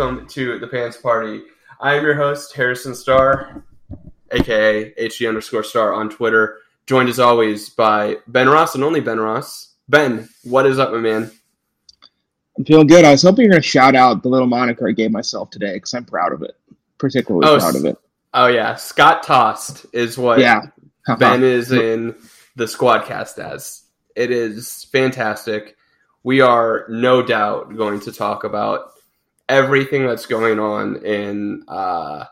Welcome to the Pants Party. I am your host, Harrison Starr, aka HG underscore star on Twitter, joined as always by Ben Ross and only Ben Ross. Ben, what is up, my man? I'm feeling good. I was hoping you're going to shout out the little moniker I gave myself today because I'm proud of it. Particularly Oh, proud of it. Oh yeah, Scott Tossed is what Yeah. Ben is in the Squadcast as. It is fantastic. We are no doubt going to talk about everything that's going on in uh,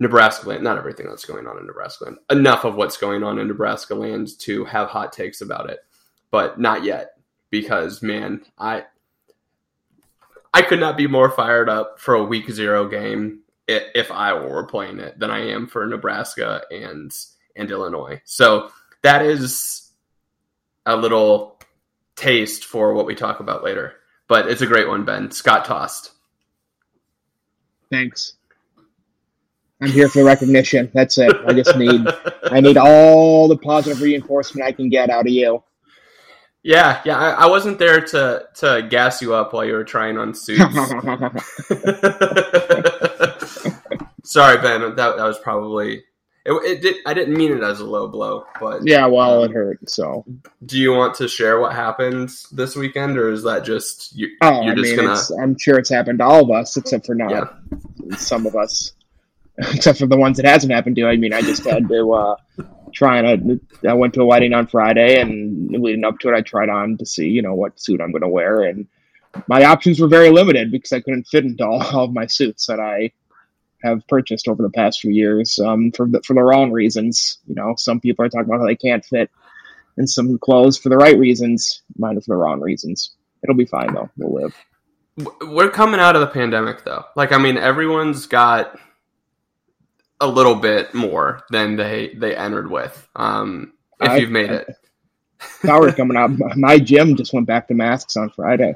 Nebraska land. Not everything that's going on in Nebraska land. Enough of what's going on in Nebraska land to have hot takes about it, but not yet because man, I I could not be more fired up for a week zero game if I were playing it than I am for Nebraska and and Illinois. So that is a little taste for what we talk about later. But it's a great one, Ben. Scott tossed. Thanks. I'm here for recognition. That's it. I just need I need all the positive reinforcement I can get out of you. Yeah, yeah. I, I wasn't there to to gas you up while you were trying on suits. Sorry, Ben. That that was probably it. it did, I didn't mean it as a low blow, but yeah, well, it hurt. So, do you want to share what happened this weekend, or is that just you? oh, you're I just mean, gonna I'm sure it's happened to all of us, except for not yeah. some of us, except for the ones it hasn't happened to. I mean, I just had to uh, try and I, I went to a wedding on Friday, and leading up to it, I tried on to see, you know, what suit I'm going to wear, and my options were very limited because I couldn't fit into all, all of my suits that I have purchased over the past few years um, for the, for the wrong reasons. You know, some people are talking about how they can't fit in some clothes for the right reasons, mine are for the wrong reasons. It'll be fine though. We'll live. We're coming out of the pandemic, though. Like, I mean, everyone's got a little bit more than they they entered with. Um, if I- you've made it, Power coming up. My gym just went back to masks on Friday.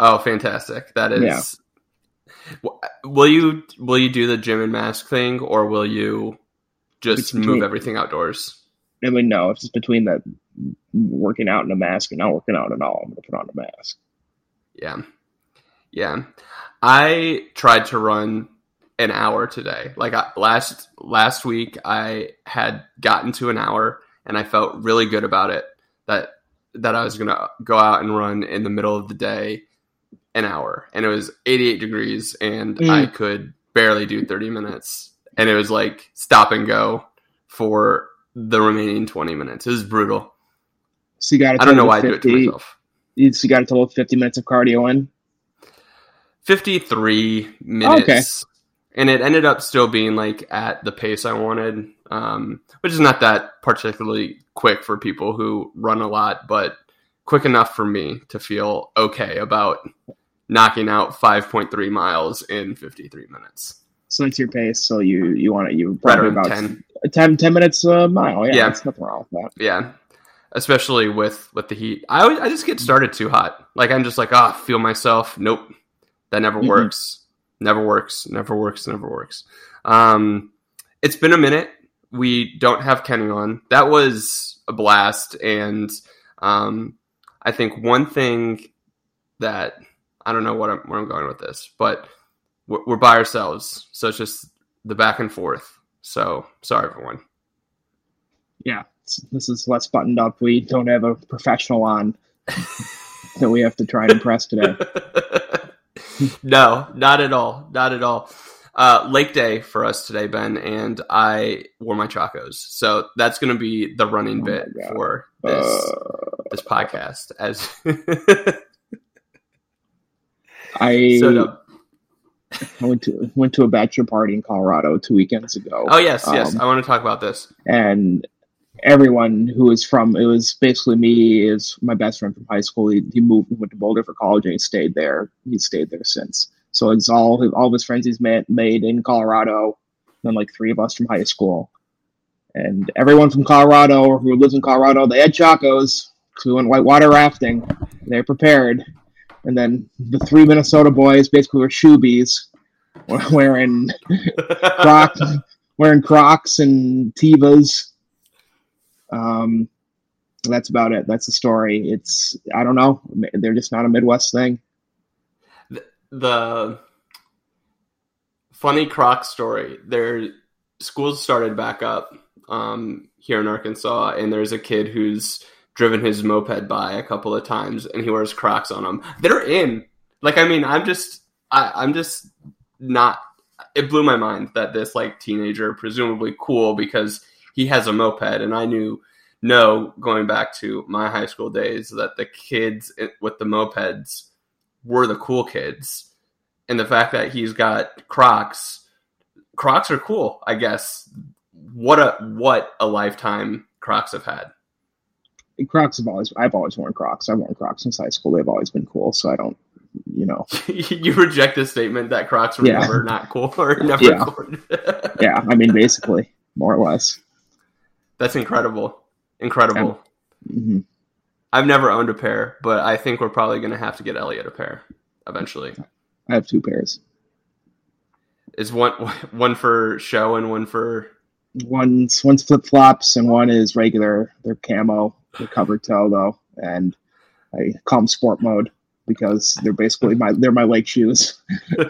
oh, fantastic! That is. Will you will you do the gym and mask thing, or will you just It's move everything outdoors? I mean, no, if it's between the working out in a mask and not working out at all, I'm going to put on a mask. Yeah. Yeah. I tried to run an hour today. Like I, last last week I had gotten to an hour and I felt really good about it that that I was going to go out and run in the middle of the day an hour. And it was 88 degrees and Mm. I could barely do 30 minutes. And it was like stop and go for the remaining 20 minutes. It was brutal. So you got I don't know why I do it to myself. You, so you got to total of 50 minutes of cardio in. 53 minutes. And it ended up still being like at the pace I wanted, um, which is not that particularly quick for people who run a lot, but quick enough for me to feel okay about knocking out 5.3 miles in 53 minutes. So that's your pace. So you you want to you probably about 10. 10, 10 minutes a mile. Yeah, Yeah. that's nothing wrong with that. Yeah. Especially with with the heat. I always, I just get started too hot. Like I'm just like, ah, feel myself. Nope. That never Mhm. works. Never works. Never works. Never works. Um it's been a minute. We don't have Kenny on. That was a blast and um I think one thing that I don't know what I'm where I'm going with this, but we're, we're by ourselves. So it's just the back and forth. So sorry everyone. Yeah, this is less buttoned up. We don't have a professional on that we have to try and impress today. no, not at all. Not at all. Uh, Lake Day for us today, Ben, and I wore my chacos. So that's going to be the running Oh bit for this Uh, this podcast. As I so. I went to went to a bachelor party in Colorado two weekends ago. Oh yes, yes. Um, I want to talk about this. and everyone who was from it was basically me is my best friend from high school. He, he moved and went to Boulder for college and he stayed there. He's stayed there since. So it's all all of his friends he's met, made in Colorado. Then like three of us from high school, and everyone from Colorado or who lives in Colorado, they had chacos. So we went whitewater rafting. They're prepared. And then the three Minnesota boys basically were shoebies, wearing Crocs, wearing Crocs and Tevas. Um, that's about it. That's the story. It's I don't know. They're just not a Midwest thing. The, the funny Croc story. Their schools started back up um, here in Arkansas, and there's a kid who's driven his moped by a couple of times, and he wears Crocs on them. They're in. Like, I mean, I'm just, I, I'm just not. It blew my mind that this like teenager, presumably cool because he has a moped, and I knew no going back to my high school days that the kids with the mopeds were the cool kids, and the fact that he's got Crocs, Crocs are cool, I guess. What a what a lifetime Crocs have had. Crocs have always I've always worn Crocs. I've worn Crocs since high school. They've always been cool, so I don't you know. you reject the statement that Crocs were Yeah. never not cool or never Yeah. cool. yeah, I mean basically, more or less. That's incredible. Incredible. hmm I've never owned a pair, but I think we're probably going to have to get Elliot a pair eventually. I have two pairs. Is one one for show and one for One's one's flip flops and one is regular. They're camo. Covered toe though, and I call them sport mode because they're basically my they're my lake shoes.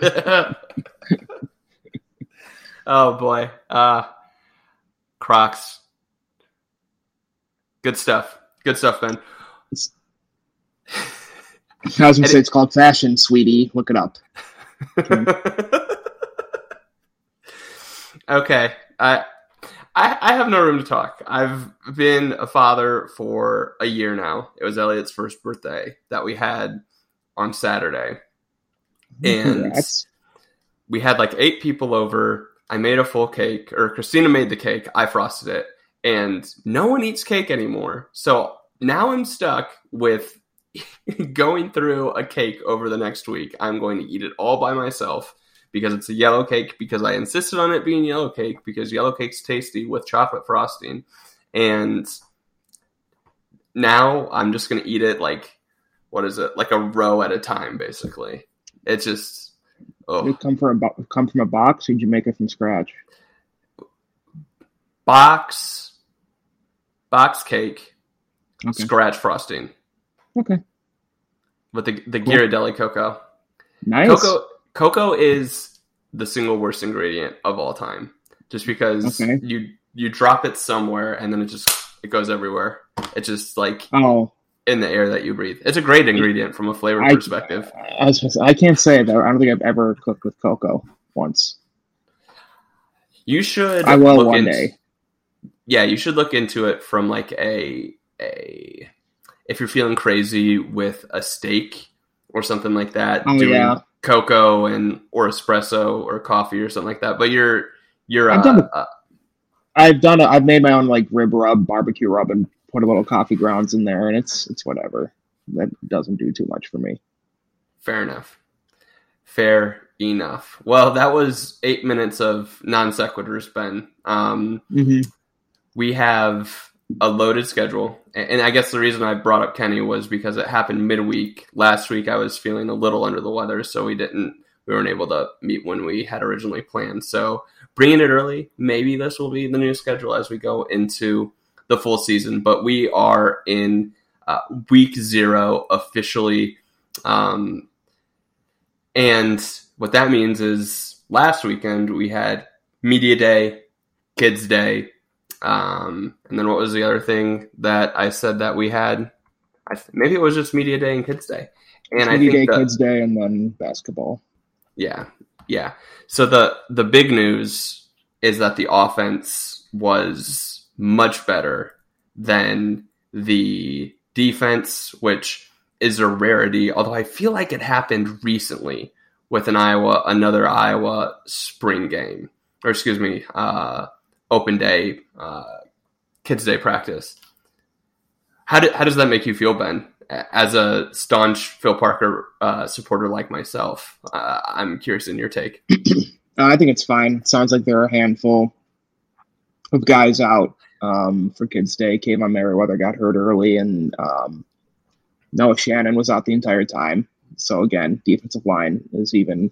Oh boy. Uh Crocs. Good stuff. Good stuff, Ben. I was gonna say it's called fashion, sweetie. Look it up. okay. I, I I have no room to talk. I've been a father for a year now. It was Elliot's first birthday that we had on Saturday. And Congrats. we had like eight people over. I made a full cake, or Christina made the cake. I frosted it, and no one eats cake anymore. So now I'm stuck with going through a cake over the next week. I'm going to eat it all by myself because it's a yellow cake. Because I insisted on it being yellow cake because yellow cake's tasty with chocolate frosting, and now I'm just gonna eat it like what is it like a row at a time, basically. It's just oh. Did it come from a bo- come from a box, or did you make it from scratch? box box cake Okay. scratch frosting Okay. with the the Cool. Ghirardelli cocoa. Nice. Cocoa cocoa is the single worst ingredient of all time. Just because Okay. you you drop it somewhere and then it just it goes everywhere. It's just like Oh, in the air that you breathe. It's a great ingredient from a flavor I- perspective. I was say, I can't say that. I don't think I've ever cooked with cocoa once. You should I will look one into- day. yeah, you should look into it from like a a if you're feeling crazy with a steak or something like that, Oh, doing yeah. Cocoa and or espresso or coffee or something like that. But you're you're I've uh, done uh, I've done it. I've made my own like rib rub, barbecue rub, and put a little coffee grounds in there, and it's it's whatever. That doesn't do too much for me. fair enough. Fair enough. Well, that was eight minutes of non sequiturs, Ben. Um, Mm-hmm. we have a loaded schedule. And I guess the reason I brought up Kenny was because it happened midweek. Last week I was feeling a little under the weather, so we didn't we weren't able to meet when we had originally planned. So bringing it early, maybe this will be the new schedule as we go into the full season. But we are in uh, week zero officially, um, and what that means is last weekend we had media day, kids day, um, and then what was the other thing that I said that we had? I th- maybe it was just media day and kids day. And I Media think Day, the- Kids Day, and then basketball. yeah, yeah. So the the big news is that the offense was much better than the defense, which is a rarity. Although I feel like it happened recently with an Iowa, another Iowa spring game, or excuse me, uh, open day uh, kids day practice. How, do, how does that make you feel, Ben? As a staunch Phil Parker uh, supporter like myself, uh, I'm curious in your take. Uh, I think it's fine. Sounds like there are a handful of guys out um, for Kids Day. Kaevon Merriweather got hurt early, and um, Noah Shannon was out the entire time. So again, defensive line is even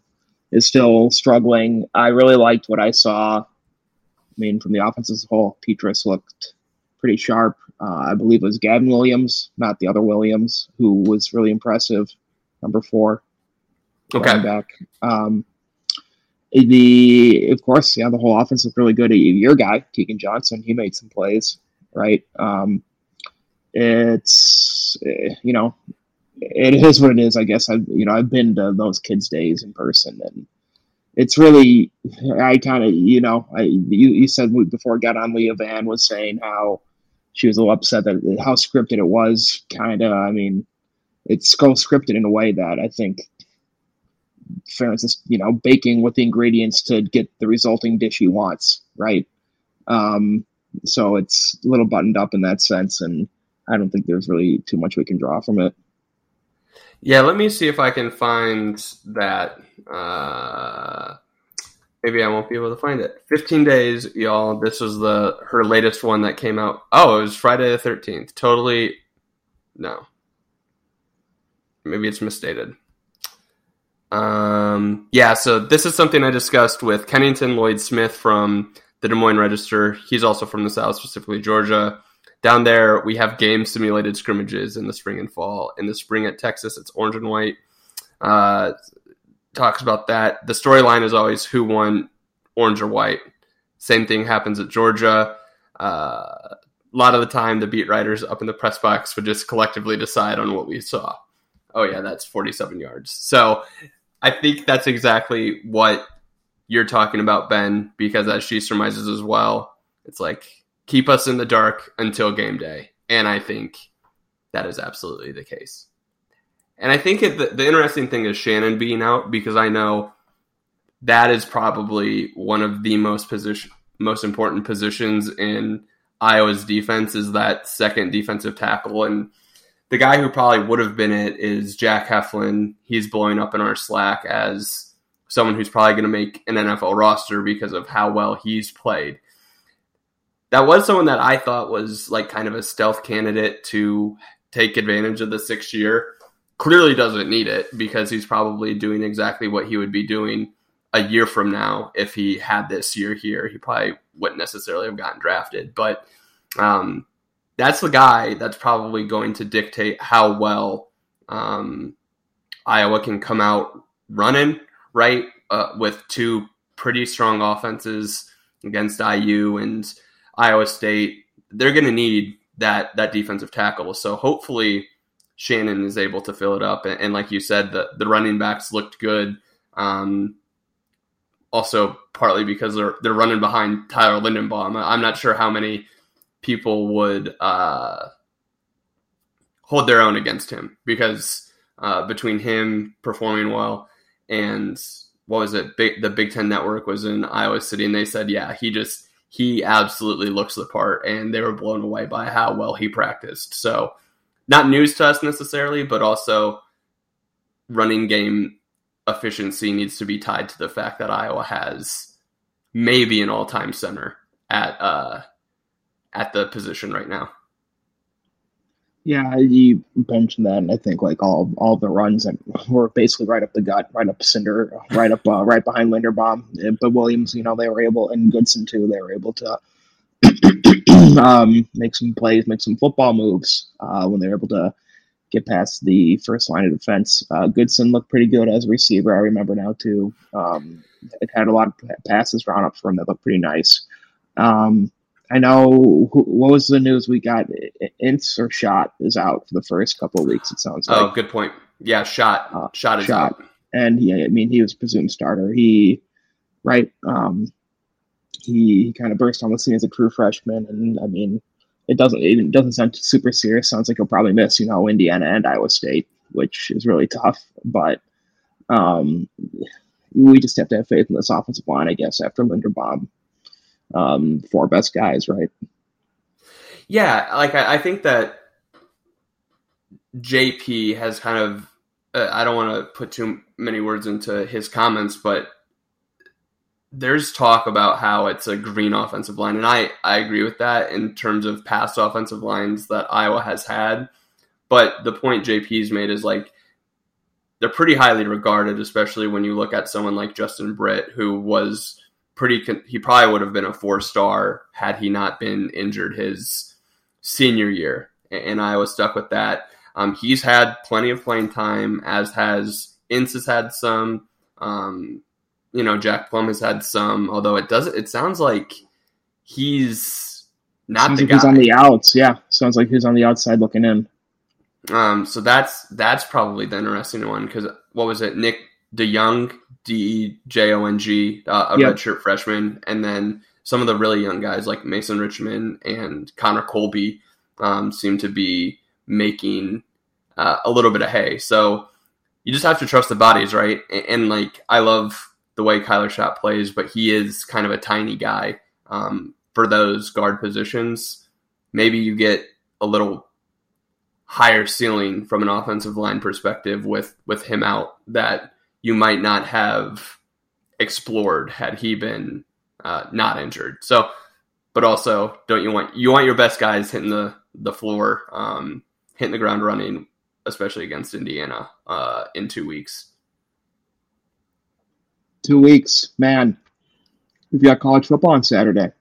is still struggling. I really liked what I saw. I mean, from the offense as a whole, Petras looked pretty sharp. Uh, I believe it was Gavin Williams, not the other Williams, who was really impressive. Number four, Okay. back. Um, the of course, yeah, the whole offense looked really good. Your guy, Keegan Johnson, he made some plays, right? Um, it's eh, you know, it is what it is. I guess I've you know I've been to those kids' days in person, and it's really I kind of you know I you you said before got on Leah Vann was saying how she was a little upset that how scripted it was. Kind of, I mean, it's so scripted in a way that I think Ferentz is, you know, baking with the ingredients to get the resulting dish he wants, right? Um, so it's a little buttoned up in that sense, and I don't think there's really too much we can draw from it. Yeah, let me see if I can find that. Uh, maybe I won't be able to find it. 15 days, y'all. This was the her latest one that came out. Oh, it was Friday the 13th. Totally, no. Maybe it's misstated. Um, yeah, so this is something I discussed with Kennington Lloyd Smith from the Des Moines Register. He's also from the South, specifically Georgia. Down there, we have game simulated scrimmages in the spring and fall. In the spring at Texas, it's orange and white. Uh, talks about that. The storyline is always who won, orange or white. Same thing happens at Georgia. Uh, a lot of the time, the beat writers up in the press box would just collectively decide on what we saw. Oh, yeah, that's 47 yards. So I think that's exactly what you're talking about, Ben, because as she surmises as well, it's like keep us in the dark until game day. And I think that is absolutely the case. And I think it, the, the interesting thing is Shannon being out because I know that is probably one of the most position most important positions in Iowa's defense is that second defensive tackle and the guy who probably would have been it is Jack Heflin. He's blowing up in our Slack as someone who's probably going to make an NFL roster because of how well he's played. That was someone that I thought was like kind of a stealth candidate to take advantage of the sixth year. Clearly doesn't need it because he's probably doing exactly what he would be doing a year from now if he had this year here. He probably wouldn't necessarily have gotten drafted, but um, that's the guy that's probably going to dictate how well um, Iowa can come out running, right? Uh, with two pretty strong offenses against IU and Iowa State. They're going to need that that defensive tackle. So hopefully Shannon is able to fill it up. And, and like you said, the, the running backs looked good. Um, also, partly because they're they're running behind Tyler Linderbaum. I'm not sure how many people would uh, hold their own against him because uh, between him performing well and what was it? Big, the Big Ten Network was in Iowa City, and they said, yeah, he just he absolutely looks the part, and they were blown away by how well he practiced. So, not news to us necessarily, but also running game efficiency needs to be tied to the fact that Iowa has maybe an all-time center at uh, at the position right now. Yeah, you mentioned that, and I think like all all the runs that were basically right up the gut, right up Cinder, right up uh, right behind Linderbaum. But Williams, you know, they were able, and Goodson too, they were able to um, make some plays, make some football moves uh, when they were able to get past the first line of defense. Uh, Goodson looked pretty good as a receiver. I remember now too. Um, it had a lot of passes drawn up for him that looked pretty nice. Um, I know what was the news we got? Ince or Schott is out for the first couple of weeks. It sounds like. Oh, good point. Yeah, Schott. Uh, Schott is Schott. out. and yeah, I mean he was presumed starter. He, right? Um, he, he kind of burst on the scene as a true freshman, and I mean, it doesn't it doesn't sound super serious. Sounds like he'll probably miss you know Indiana and Iowa State, which is really tough. But um, we just have to have faith in this offensive line, I guess. After Linderbaum, um, four best guys, right? Yeah, like I, I think that JP has kind of. Uh, I don't want to put too many words into his comments, but there's talk about how it's a green offensive line, and I I agree with that in terms of past offensive lines that Iowa has had. But the point JP's made is like they're pretty highly regarded, especially when you look at someone like Justin Britt, who was pretty. He probably would have been a four star had he not been injured his senior year, and Iowa stuck with that. Um, he's had plenty of playing time, as has Ince has had some. Um, you know, Jack Plumb has had some, although it doesn't it sounds like he's not Sounds the like guy. he's on the outs. Yeah, sounds like he's on the outside looking in. Um, so that's that's probably the interesting one because what was it? Nick DeJong, D E J O N G, uh, a Yep. redshirt freshman, and then some of the really young guys like Mason Richman and Connor Colby um, seem to be making uh, a little bit of hay. So you just have to trust the bodies, right? And, and like I love the way Kyler Schott plays, but he is kind of a tiny guy um, for those guard positions. Maybe you get a little higher ceiling from an offensive line perspective with with him out that you might not have explored had he been uh, not injured. So, but also, don't you want you want your best guys hitting the the floor, um, hitting the ground running, especially against Indiana uh, in two weeks. Two weeks, man. We've got college football on Saturday.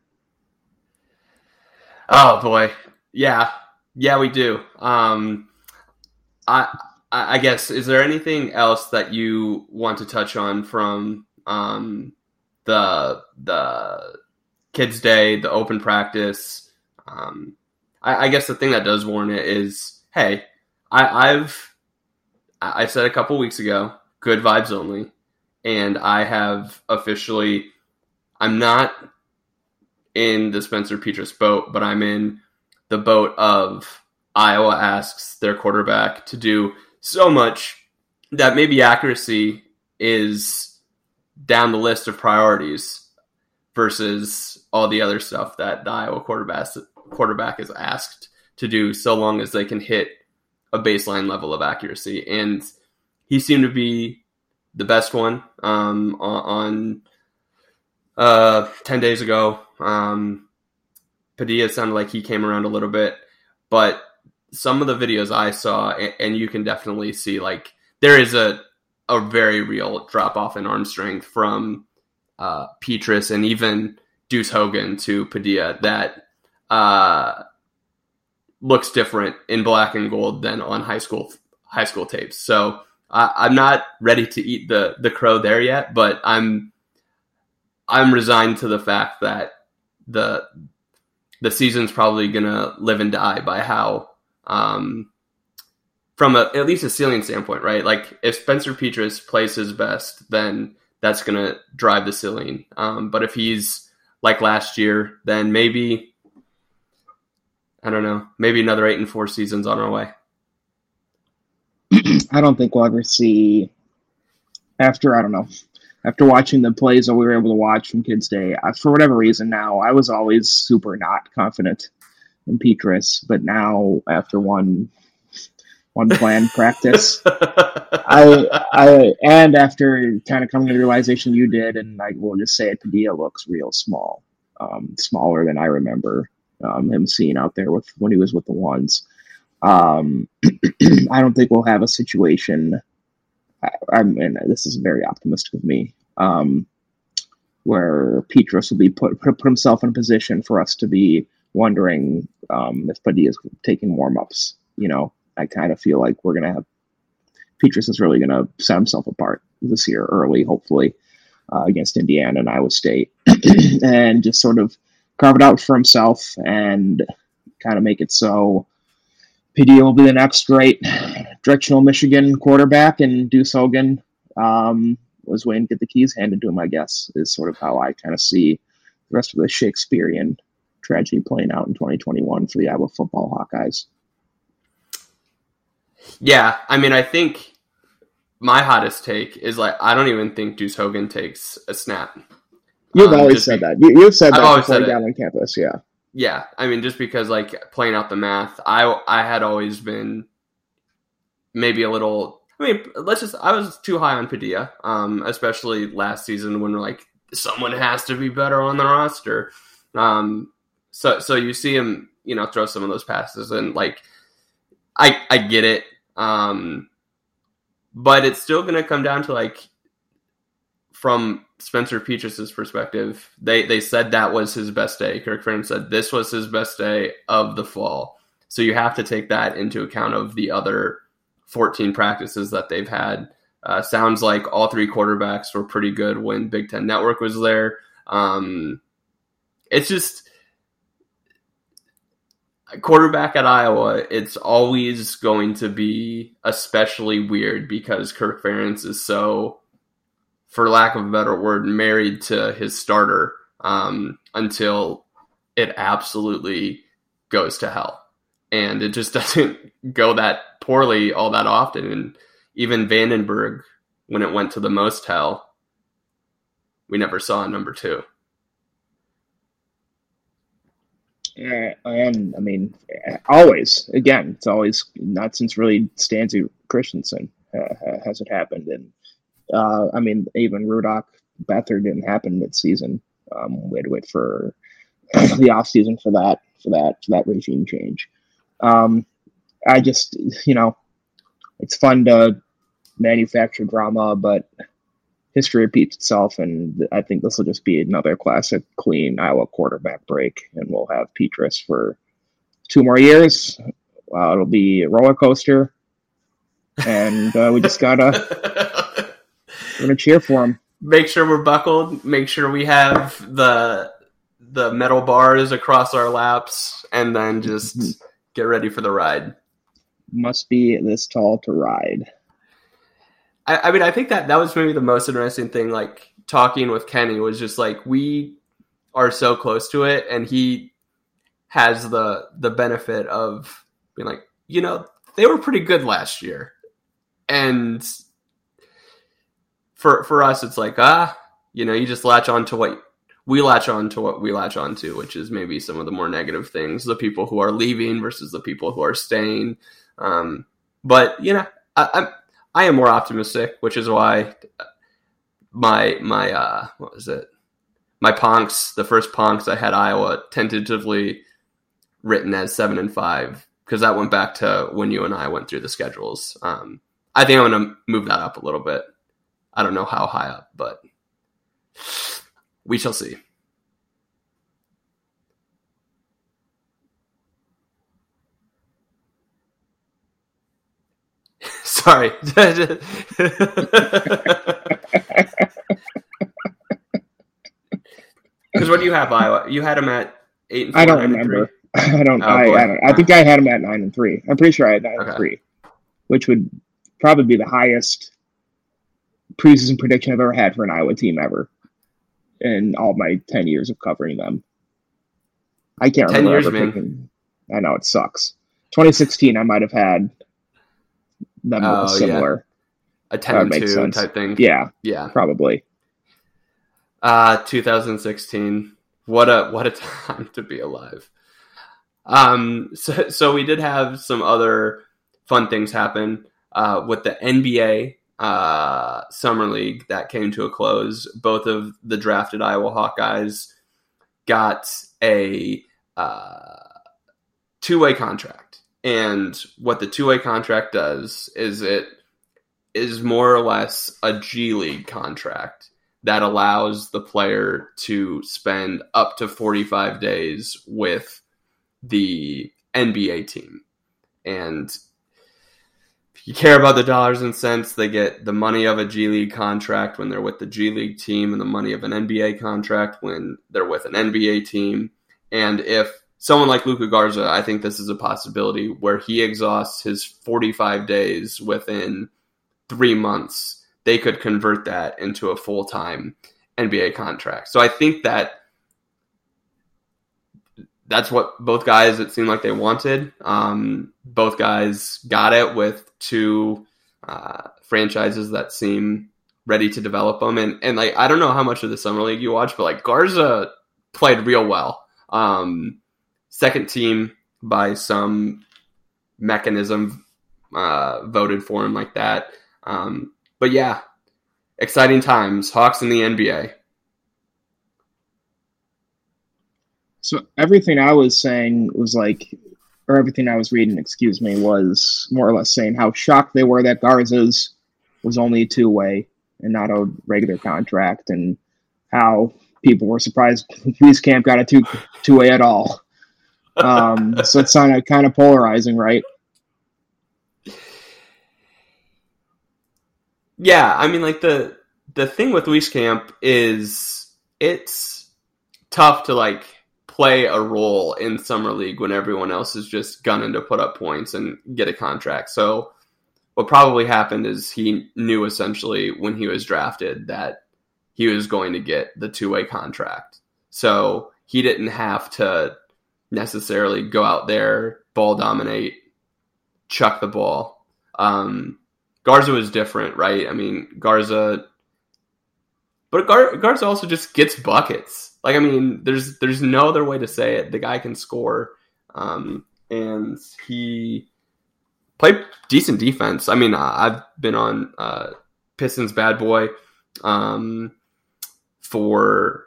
Oh boy, yeah, yeah, we do. Um, I, I guess is there anything else that you want to touch on from um, the the kids' day, the open practice? Um, I, I guess the thing that does warrant it is, hey, I, I've I said a couple weeks ago, good vibes only, and I have officially. I'm not in the Spencer Petras boat, but I'm in the boat of Iowa asks their quarterback to do so much that maybe accuracy is down the list of priorities versus all the other stuff that the Iowa quarterback quarterback is asked to do so long as they can hit a baseline level of accuracy. And he seemed to be the best one um, on, uh, 10 days ago. Um, Padilla sounded like he came around a little bit, but some of the videos I saw, and, and you can definitely see like there is a a very real drop off in arm strength from uh, Petras and even Deuce Hogan to Padilla that uh, looks different in black and gold than on high school high school tapes. So I, I'm not ready to eat the the crow there yet, but I'm I'm resigned to the fact that the the season's probably gonna live and die by how um, from a, at least a ceiling standpoint, right? Like if Spencer Petras plays his best, then that's gonna drive the ceiling. Um, but if he's like last year, then maybe I don't know, maybe another eight and four seasons on our way. I don't think we'll ever see after I don't know after watching the plays that we were able to watch from Kids Day. I, for whatever reason, now I was always super not confident in Petras, but now after one one planned practice, I I and after kind of coming to the realization you did, and I will just say it, Padilla looks real small, um, smaller than I remember um, him seeing out there with when he was with the ones. Um, I don't think we'll have a situation. I, I'm, and this is very optimistic of me. Um, where Petras will be put, put put himself in a position for us to be wondering um, if Padilla is taking warm ups. You know, I kind of feel like we're gonna have Petras is really gonna set himself apart this year early, hopefully, uh, against Indiana and Iowa State, and just sort of carve it out for himself and kind of make it so PD will be the next great directional Michigan quarterback, and Deuce Hogan um, was waiting to get the keys handed to him. I guess is sort of how I kind of see the rest of the Shakespearean tragedy playing out in 2021 for the Iowa football Hawkeyes. Yeah, I mean, I think my hottest take is like I don't even think Deuce Hogan takes a snap. You've Um, always said be- that. You, you've said I've that always said it. on campus. Yeah. yeah, I mean, just because like playing out the math, I I had always been maybe a little. I mean, let's just. I was too high on Padilla, um, especially last season when like someone has to be better on the roster. Um, so so you see him, you know, throw some of those passes and like, I I get it. Um, but it's still going to come down to like from Spencer Petras's perspective, they they said that was his best day. Kirk Ferentz said this was his best day of the fall. So you have to take that into account of the other 14 practices that they've had. Uh, sounds like all three quarterbacks were pretty good when Big Ten Network was there. Um, it's just quarterback at Iowa. It's always going to be especially weird because Kirk Ferentz is so for lack of a better word, married to his starter um, until it absolutely goes to hell. And it just doesn't go that poorly all that often. And even Vandenberg, when it went to the most hell, we never saw a number two. Yeah, and I mean, always. Again, it's always not since really Stanley Christensen uh, has it happened, and uh, I mean, even Rudock Beathard didn't happen mid season. Um, we had to wait for the off season for that for that for that regime change. Um, I just you know, it's fun to manufacture drama, but history repeats itself, and I think this will just be another classic clean Iowa quarterback break, and we'll have Petras for two more years. Uh, it'll be a roller coaster, and uh, we just gotta we're gonna cheer for him. Make sure we're buckled. Make sure we have the the metal bars across our laps, and then just mm-hmm. get ready for the ride. Must be this tall to ride. I, I mean, I think that that was maybe the most interesting thing. Like talking with Kenny was just like we are so close to it, and he has the the benefit of being like, you know, they were pretty good last year, and for for us, it's like ah, you know, you just latch on to what we latch on to what we latch on to, which is maybe some of the more negative things, the people who are leaving versus the people who are staying. Um, but you know, I, I'm I am more optimistic, which is why my my uh, what was it? My Ponks, the first Ponks I had Iowa tentatively written as seven and five because that went back to when you and I went through the schedules. Um, I think I'm going to move that up a little bit. I don't know how high up, but we shall see. Sorry. Because what do you have, Iowa? You had them at eight. And four, I don't remember. I don't. Oh, I, I, don't. I think I had them at nine and three. I'm pretty sure I had nine okay. and three, which would probably be the highest preseason prediction I've ever had for an Iowa team ever in all my 10 years of covering them. I can't remember years, ever thinking. I know it sucks. 2016, I might have had them oh, similar. Yeah. A 10 2 sense. type thing. Yeah. Yeah. Probably. Uh 2016. What a what a time to be alive. Um so so we did have some other fun things happen uh with the NBA uh, summer league that came to a close. Both of the drafted Iowa Hawkeyes got a uh, two way contract. And what the two way contract does is it is more or less a G League contract that allows the player to spend up to 45 days with the NBA team. And if you care about the dollars and cents, they get the money of a G League contract when they're with the G League team and the money of an NBA contract when they're with an NBA team. And if someone like Luka Garza, I think this is a possibility where he exhausts his 45 days within three months, they could convert that into a full time NBA contract. So I think that that's what both guys it seemed like they wanted. Um, both guys got it with two uh, franchises that seem ready to develop them. And and like I don't know how much of the summer league you watch, but like Garza played real well. Um, second team by some mechanism uh, voted for him like that. Um, but yeah, exciting times. Hawks in the NBA. So everything I was saying was like, or everything I was reading, excuse me, was more or less saying how shocked they were that Garza's was only a two way and not a regular contract, and how people were surprised Wieskamp got a two two way at all. Um, so it's kind of kind of polarizing, right? Yeah, I mean, like the the thing with Wieskamp is it's tough to like play a role in summer league when everyone else is just gunning to put up points and get a contract. So what probably happened is he knew essentially when he was drafted that he was going to get the two way contract. So he didn't have to necessarily go out there, ball dominate, chuck the ball. Um, Garza was different, right? I mean, Garza, but Gar- Garza also just gets buckets. Like, I mean, there's there's no other way to say it. The guy can score, um, and he played decent defense. I mean, I've been on uh, Pistons bad boy um, for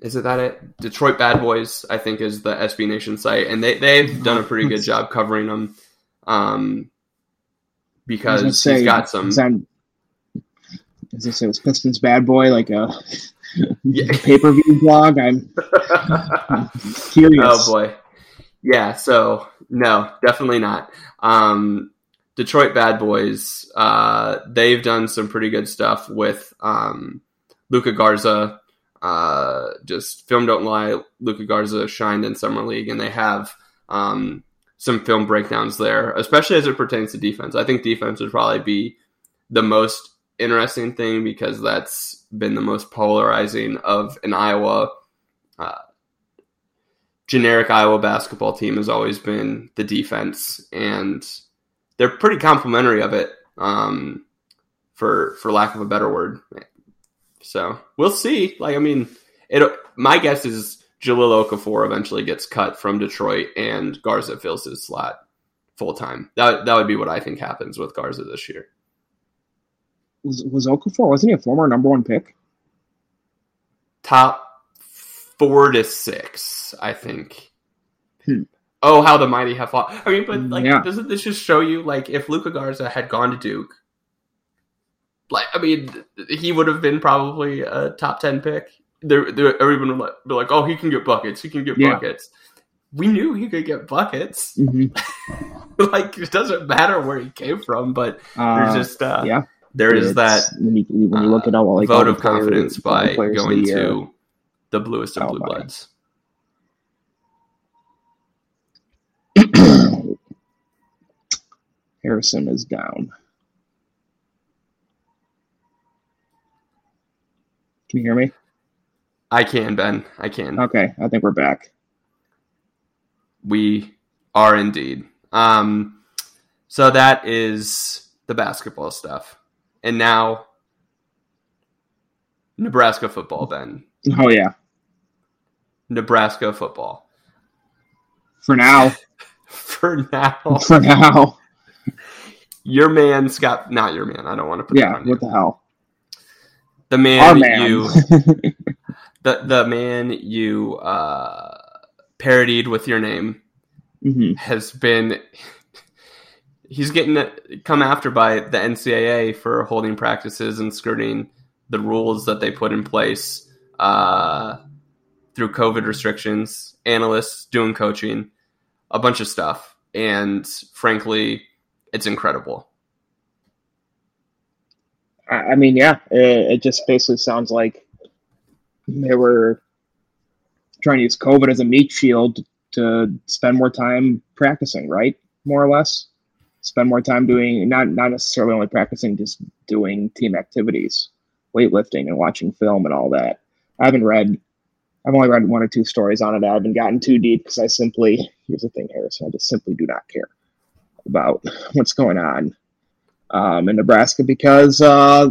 is it that it Detroit Bad Boys? I think is the SB Nation site, and they they've done a pretty good job covering them. Um, because say, he's got some. Sound, as I say, was Pistons Bad Boy like a Yeah. pay per view blog? I'm curious. oh boy, yeah. So no, definitely not. Um, Detroit Bad Boys. Uh, they've done some pretty good stuff with um, Luka Garza. Uh, just film don't lie. Luka Garza shined in summer league, and they have um, some film breakdowns there, especially as it pertains to defense. I think defense would probably be the most interesting thing because that's been the most polarizing of an Iowa uh, generic Iowa basketball team has always been the defense, and they're pretty complimentary of it, um, for for lack of a better word. So we'll see. Like, I mean, it. My guess is Jahlil Okafor eventually gets cut from Detroit, and Garza fills his slot full time. That that would be what I think happens with Garza this year. Was, was Okafor, wasn't he a former number one pick? Top four to six, I think. Hmm. Oh, how the mighty have fought! I mean, but like, Yeah. doesn't this just show you, like, if Luka Garza had gone to Duke, like, I mean, he would have been probably a top ten pick. There, there everyone would be like, "Oh, he can get buckets. He can get Yeah. buckets." We knew he could get buckets. Mm-hmm. like, it doesn't matter where he came from, but Uh, there's just uh, yeah. there is that when you, when you look at all like vote all of confidence players- by going the to the bluest of Oh, blue bloods. Harrison is down. Can you hear me? I can, Ben. I can. Okay, I think we're back. We are indeed. Um, so that is the basketball stuff, and now Nebraska football. Ben, Oh yeah, Nebraska football. for now. For now, For now. your man Scott, not your man. I don't want to put that Yeah. What the hell? The man, man. you, the the man you uh, parodied with your name hmm has been he's getting come after by the NCAA for holding practices and skirting the rules that they put in place uh, through COVID restrictions, analysts doing coaching, a bunch of stuff, and frankly, it's incredible. I, I mean, yeah, it, it just basically sounds like they were trying to use COVID as a meat shield to spend more time practicing, right? More or less, spend more time doing not not necessarily only practicing, just doing team activities, weightlifting, and watching film and all that. I haven't read. I've only read one or two stories on it. I haven't gotten too deep because I simply here's the thing, Harrison. I just simply do not care about what's going on um, in Nebraska because uh,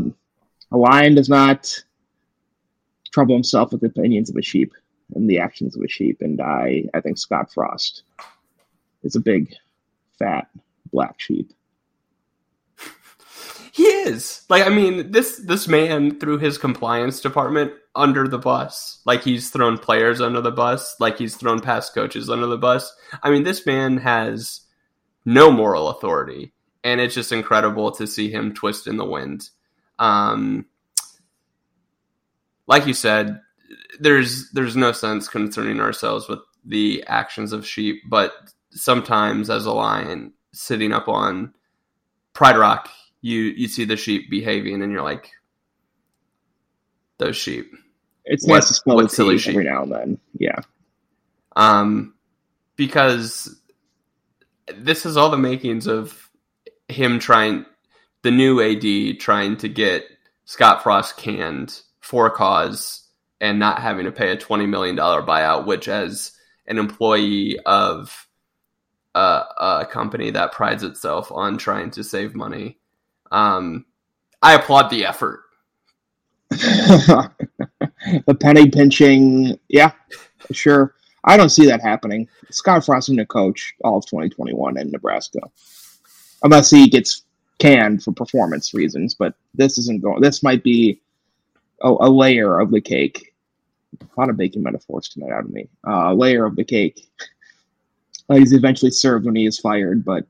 a lion does not trouble himself with the opinions of a sheep. and the actions of a sheep, and I I think Scott Frost is a big, fat black sheep. He is. Like I mean, this this man threw his compliance department under the bus. Like he's thrown players under the bus, like he's thrown past coaches under the bus. I mean, this man has no moral authority, and it's just incredible to see him twist in the wind. Um like you said, there's there's no sense concerning ourselves with the actions of sheep, but sometimes as a lion sitting up on Pride Rock you you see the sheep behaving and you're like those sheep It's What- nice to smell what silly sheep? every now and then. Yeah, um because this is all the makings of him trying the new AD trying to get Scott Frost canned for a cause and not having to pay a 20 million dollar buyout which as an employee of a, a company that prides itself on trying to save money um I applaud the effort the penny pinching. Yeah, sure. I don't see that happening. Scott Frost is going to coach all of 2021 in Nebraska, unless he gets canned for performance reasons. But this isn't going. This might be a, a layer of the cake. A lot of baking metaphors tonight out of me. Uh, a layer of the cake. Uh, he's eventually served when he is fired, but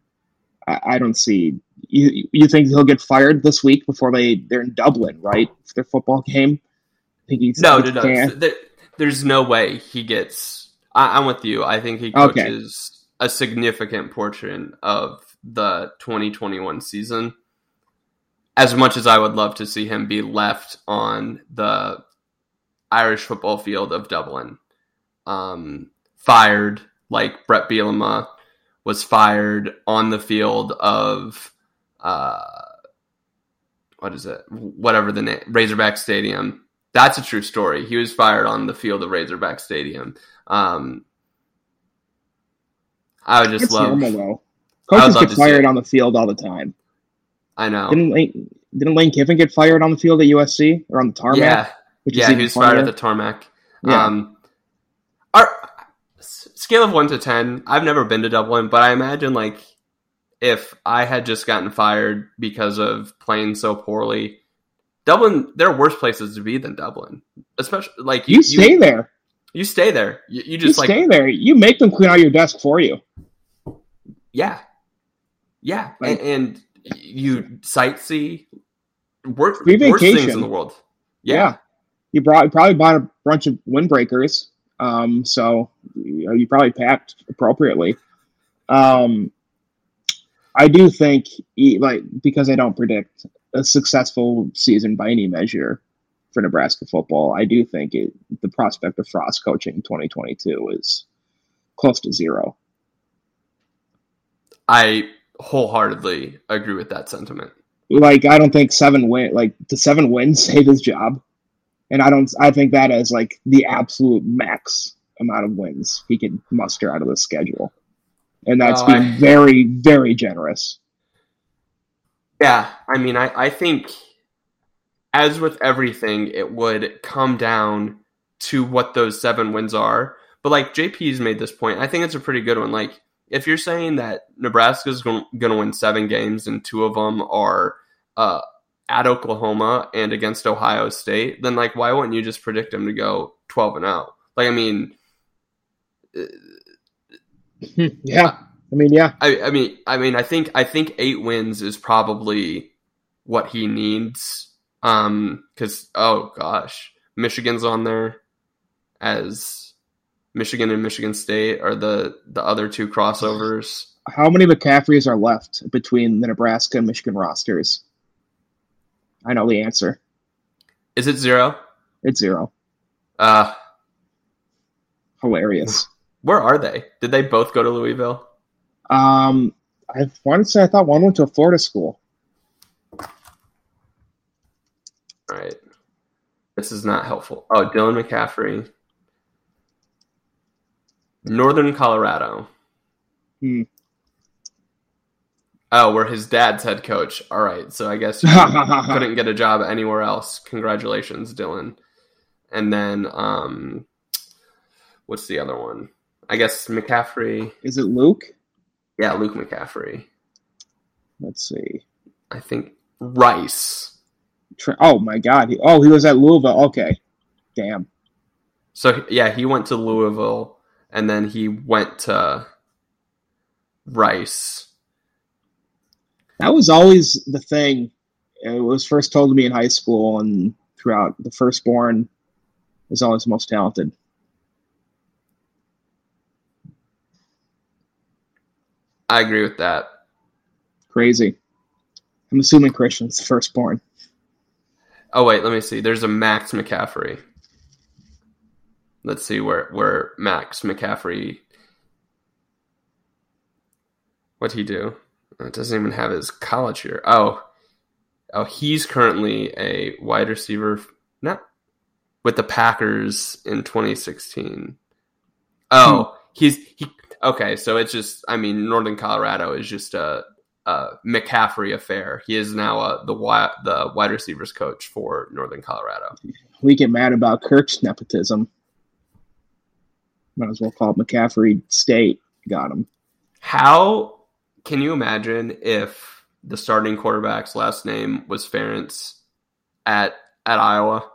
I, I don't see. You you think he'll get fired this week before they they're in Dublin, right? For their football game. I think he's No, no, no. There, there's no way he gets. I, I'm with you. I think he Okay. A significant portion of the 2021 season. As much as I would love to see him be left on the Irish football field of Dublin, um, fired like Brett Bielema was fired on the field of uh, what is it? Whatever the name, Razorback Stadium. That's a true story. He was fired on the field of Razorback Stadium. Um, I would just It's love. normal though. Coaches get fired on the field all the time. I know. Didn't Lane, didn't Lane Kiffin get fired on the field at USC or on the tarmac? yeah, which yeah. He was fired at the tarmac. Yeah. Um, our scale of one to ten. I've never been to Dublin, but I imagine like if I had just gotten fired because of playing so poorly, Dublin. There are worse places to be than Dublin, especially like you, stay there. You stay there. You, you You just like stay there. You make them clean out your desk for you. yeah, yeah, Like- and, and you sightsee. Wor- worst things in the world. Yeah. Yeah, You brought you probably bought a bunch of windbreakers. Um, so you, know, you probably packed appropriately. Um, I do think, like, because I don't predict a successful season by any measure for Nebraska football, I do think it, the prospect of Frost coaching 2022 is close to zero. I wholeheartedly agree with that sentiment. Like, I don't think seven win, like, the seven wins save his job. And I don't, I think that is like the absolute max amount of wins he can muster out of the schedule. And that's Oh, being I- very, very generous. Yeah, I mean, I, I think, as with everything, it would come down to what those seven wins are. But like JP's made this point, I think it's a pretty good one. Like, if you're saying that Nebraska's going to win seven games and two of them are uh, at Oklahoma and against Ohio State, then like, why wouldn't you just predict them to go 12 and out? Like, I mean, yeah. I mean, yeah. I, I mean, I mean, I think I think eight wins is probably what he needs. Um, because oh gosh, Michigan's on there as Michigan and Michigan State are the the other two crossovers. How many McCaffreys are left between the Nebraska and Michigan rosters? I know the answer. Is it zero? It's zero. Uh, Hilarious. where are they? Did they both go to Louisville? Um, I wanted to say I thought one went to a Florida school. All right, this is not helpful. Oh, Dylan McCaffrey, Northern Colorado. Hmm. Oh, where his dad's head coach. All right, so I guess you couldn't get a job anywhere else. Congratulations, Dylan. And then, um, what's the other one? I guess McCaffrey. Is it Luke? Yeah, Luke McCaffrey. Let's see. I think Rice. Tra- oh my God! He, oh, he was at Louisville. Okay, damn. So yeah, he went to Louisville and then he went to Rice. That was always the thing. It was first told to me in high school and throughout. The firstborn is always the most talented. I agree with that. Crazy. I'm assuming Christian's the firstborn. Oh wait, let me see. There's a Max McCaffrey. Let's see where where Max McCaffrey. What'd he do? Oh, it doesn't even have his college here. Oh, oh, he's currently a wide receiver. Not with the Packers in 2016. Oh, he's he. Okay, so it's just. I mean, Northern Colorado is just a, a McCaffrey affair. He is now a, the wi- the wide receivers coach for Northern Colorado. We get mad about Kirk's nepotism. Might as well call it McCaffrey State. Got him. How can you imagine if the starting quarterback's last name was Ferentz at at Iowa?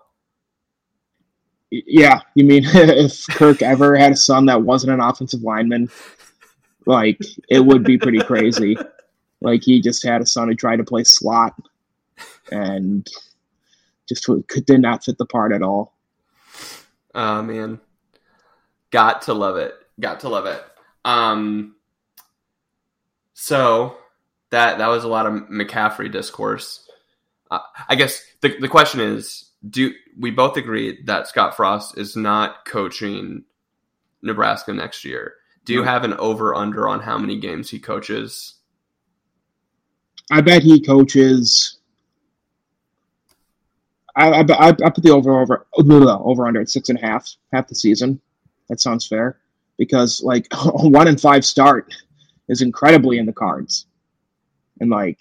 Yeah, you mean if Kirk ever had a son that wasn't an offensive lineman, like it would be pretty crazy. Like he just had a son who tried to play slot and just could did not fit the part at all. Oh man, got to love it. Got to love it. Um, so that that was a lot of McCaffrey discourse. Uh, I guess the the question is: Do we both agree that Scott Frost is not coaching Nebraska next year? Do you have an over under on how many games he coaches? I bet he coaches. I, I, I, put the over over over under at six and a half half the season. That sounds fair because like a one and five start is incredibly in the cards, and like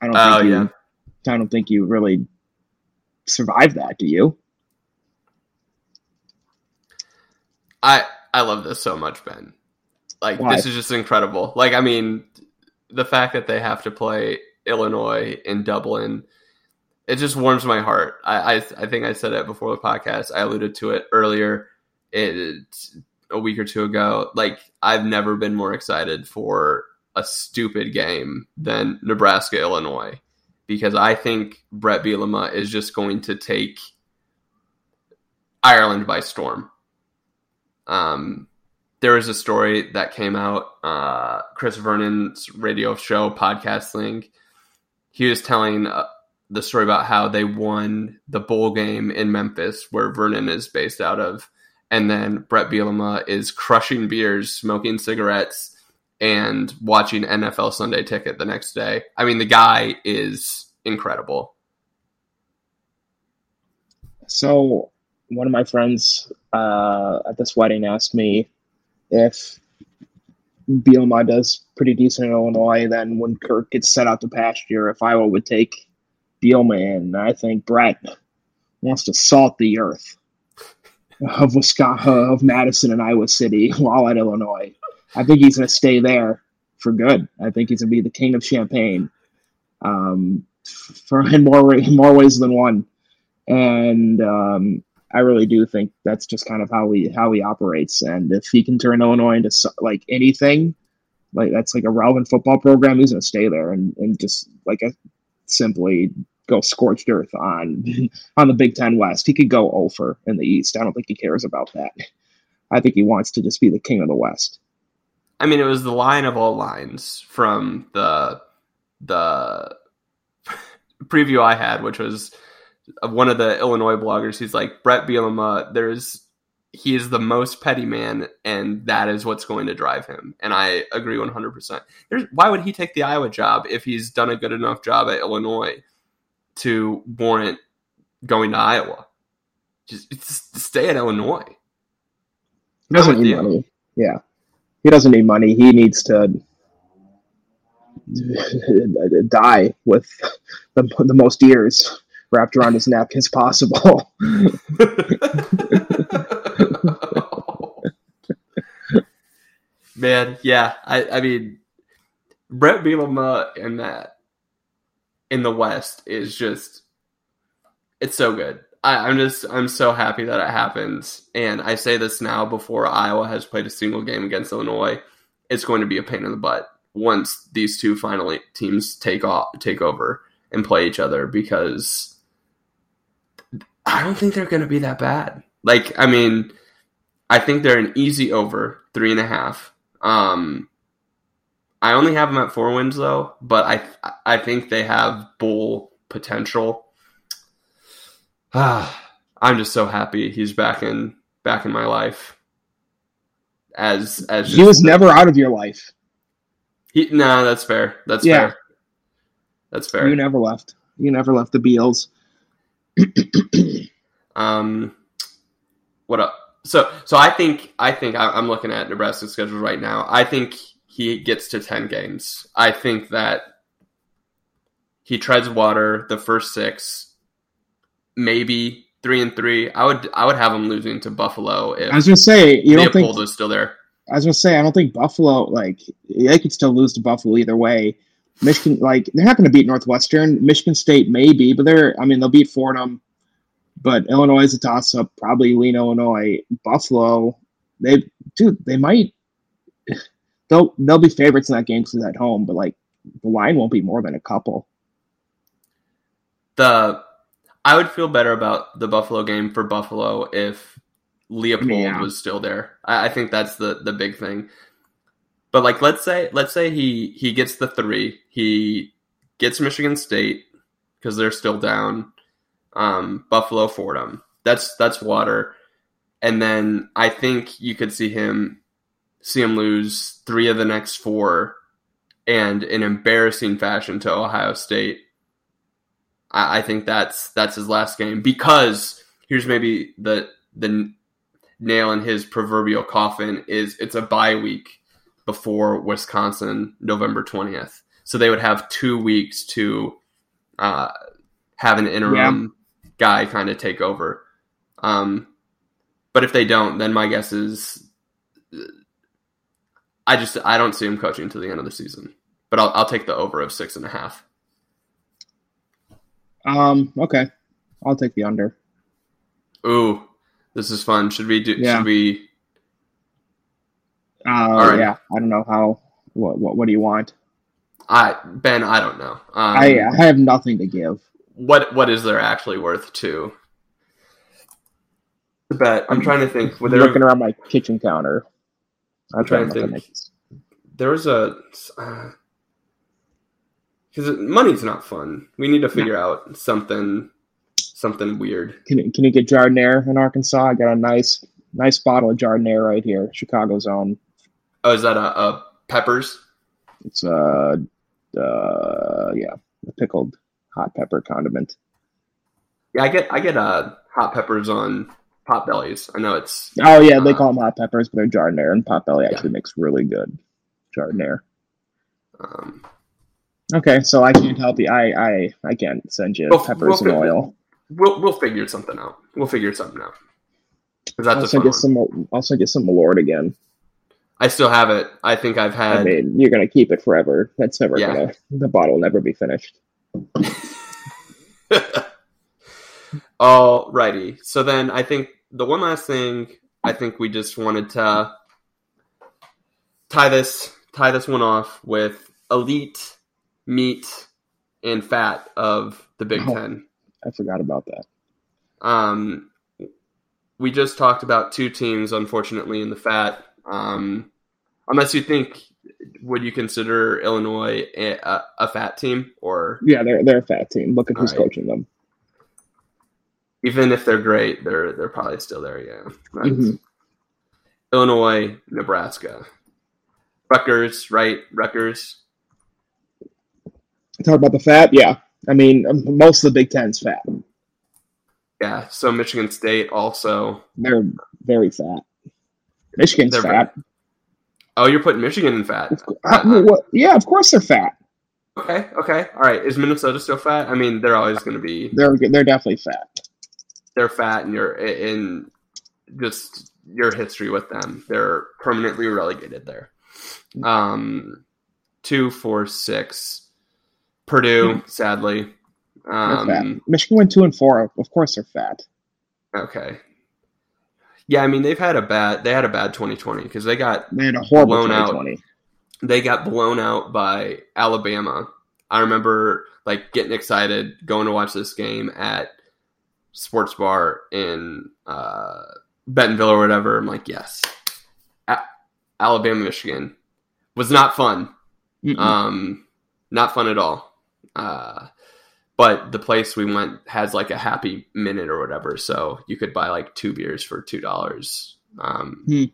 I don't Oh think you, yeah. I don't think you really survive that. Do you? I I love this so much, Ben. Like Why? this is just incredible. Like I mean, the fact that they have to play Illinois in Dublin, it just warms my heart. I I, I think I said it before the podcast. I alluded to it earlier. It a week or two ago. Like I've never been more excited for a stupid game than Nebraska Illinois because I think Brett Bielema is just going to take Ireland by storm. Um, there was a story that came out. Uh, Chris Vernon's radio show podcast thing. He was telling uh, the story about how they won the bowl game in Memphis, where Vernon is based out of, and then Brett Bielema is crushing beers, smoking cigarettes, and watching NFL Sunday Ticket the next day. I mean, the guy is incredible. So one of my friends uh, at this wedding asked me if Bielema does pretty decent in Illinois, then when Kirk gets set out to pasture, if Iowa would take Bielema in. I think Brett wants to salt the earth of Wisconsin, of Madison and Iowa City while at Illinois. I think he's going to stay there for good. I think he's going to be the king of Champaign, um, for in more in more ways than one. And um, I really do think that's just kind of how he how he operates. And if he can turn Illinois into like anything, like that's like a relevant football program, he's to stay there and, and just like a, simply go scorched earth on on the Big Ten West. He could go over in the East. I don't think he cares about that. I think he wants to just be the king of the West. I mean, it was the line of all lines from the the preview I had, which was one of the Illinois bloggers. He's like Brett Bielema. There's he is the most petty man, and that is what's going to drive him. And I agree 100. percent There's why would he take the Iowa job if he's done a good enough job at Illinois to warrant going to Iowa? Just, just stay at Illinois. He doesn't need money. Yeah. He doesn't need money. He needs to die with the, the most years wrapped around his neck as possible. Man, yeah, I, I mean, Brett Bielema in that in the West is just it's so good. I, am just I'm so happy that it happens. And I say this now before Iowa has played a single game against Illinois. It's going to be a pain in the butt once these two finally teams take off take over and play each other because I don't think they're going to be that bad. Like, I mean, I think they're an easy over three and a half. Um, I only have them at four wins though, but I I think they have bull potential. Ah, I'm just so happy he's back in back in my life. As as He was never out of your life. he, no, that's fair. That's Yeah. fair. That's fair. You never left. You never left the Beals. Um, what up? So, so I think I think I- I'm looking at Nebraska's schedule right now. I think he gets to ten games. I think that he treads water the first six, maybe three and three. I would I would have him losing to Buffalo if I was gonna say you don't Leipold think. was still there. I was gonna say I don't think Buffalo like they could still lose to Buffalo either way. Michigan like they're not gonna beat Northwestern. Michigan State maybe, but they're I mean they'll beat Fordham. But Illinois is a toss up. Probably lean Illinois. Buffalo, they dude they might they'll they'll be favorites in that game because at home. But like the line won't be more than a couple. The I would feel better about the Buffalo game for Buffalo if Leipold Yeah. was still there. I, I think that's the the big thing. But like, let's say let's say he he gets the three, he gets Michigan State because they're still down. Um, Buffalo Fordham. That's that's water. And then I think you could see him see him lose three of the next four, and in embarrassing fashion to Ohio State. I, I think that's that's his last game because here's maybe the the nail in his proverbial coffin is it's a bye week before Wisconsin November twentieth, so they would have two weeks to uh, have an interim guy kind of take over. Um, but if they don't, then my guess is I just I don't see him coaching to the end of the season. But I'll I'll take the over of six and a half. Um, okay, I'll take the under. Ooh, this is fun. Should we do? Yeah. Should we? Uh, right. yeah, I don't know how. What what what do you want? I Ben, I don't know. Um, I I have nothing to give. what what is there actually worth to? to bet. I'm trying to think. Were I'm there looking around my kitchen counter. I'm trying trying to to think. there was a because money's not fun. We need to figure out something something weird. Can can you get Jardinere in Arkansas? I got a nice nice bottle of Jardinere right here, Chicago's own. Oh, is that a, a peppers? It's a uh yeah, pickled hot pepper condiment. Yeah, I get I get uh hot peppers on Potbelly's. I know it's Oh yeah, they Uh, call them hot peppers, but they're Jardinere, and Potbelly actually makes really good Jardinere. um, Okay, so I can't help you. I I I can't send you Well, peppers well, and oil. we'll we'll figure something out. We'll figure something out. that's I'll send you one. some. I'll send you some Malort again. I still have it. I think I've had. I mean, you're gonna keep it forever. That's never Yeah. gonna. The bottle will never be finished. Alrighty. So then I think the one last thing I think we just wanted to tie this tie this one off with elite meat and fat of the Big Oh. Ten. I forgot about that. Um, we just talked about two teams, unfortunately, in the fat. Um, unless you think, would you consider Illinois a, a, fat team, or Yeah, they're they're a fat team. Look at who's Alright. coaching them. even if they're great, they're they're probably still there. Yeah, Mhm. Illinois, Nebraska, Rutgers, right? Rutgers. Talk about the fat. Yeah, I mean, um, most of the Big Ten's fat. Yeah. So Michigan State also. They're very fat. Michigan's They're fat. Oh, you're putting Michigan in fat. What- yeah, of course they're fat. Okay. Okay. All right. Is Minnesota still fat? I mean, they're always going to be. They're they're definitely fat. they're fat and you're in just your history with them. They're permanently relegated there. Um, two, four, six. Purdue, sadly. Um, Michigan went two and four. Of course, they're fat. okay. Yeah, I mean they've had a bad they had a bad 2020 because they got They had a horrible Blown out. 2020. they got blown out by Alabama. I remember like getting excited going to watch this game at sports bar in uh, Bentonville or whatever. I'm like, yes, A- Alabama, Michigan was not fun. Mm-mm. Um, not fun at all. Uh, but the place we went has like a happy minute or whatever, so you could buy like two beers for two dollars. Um, Hmm.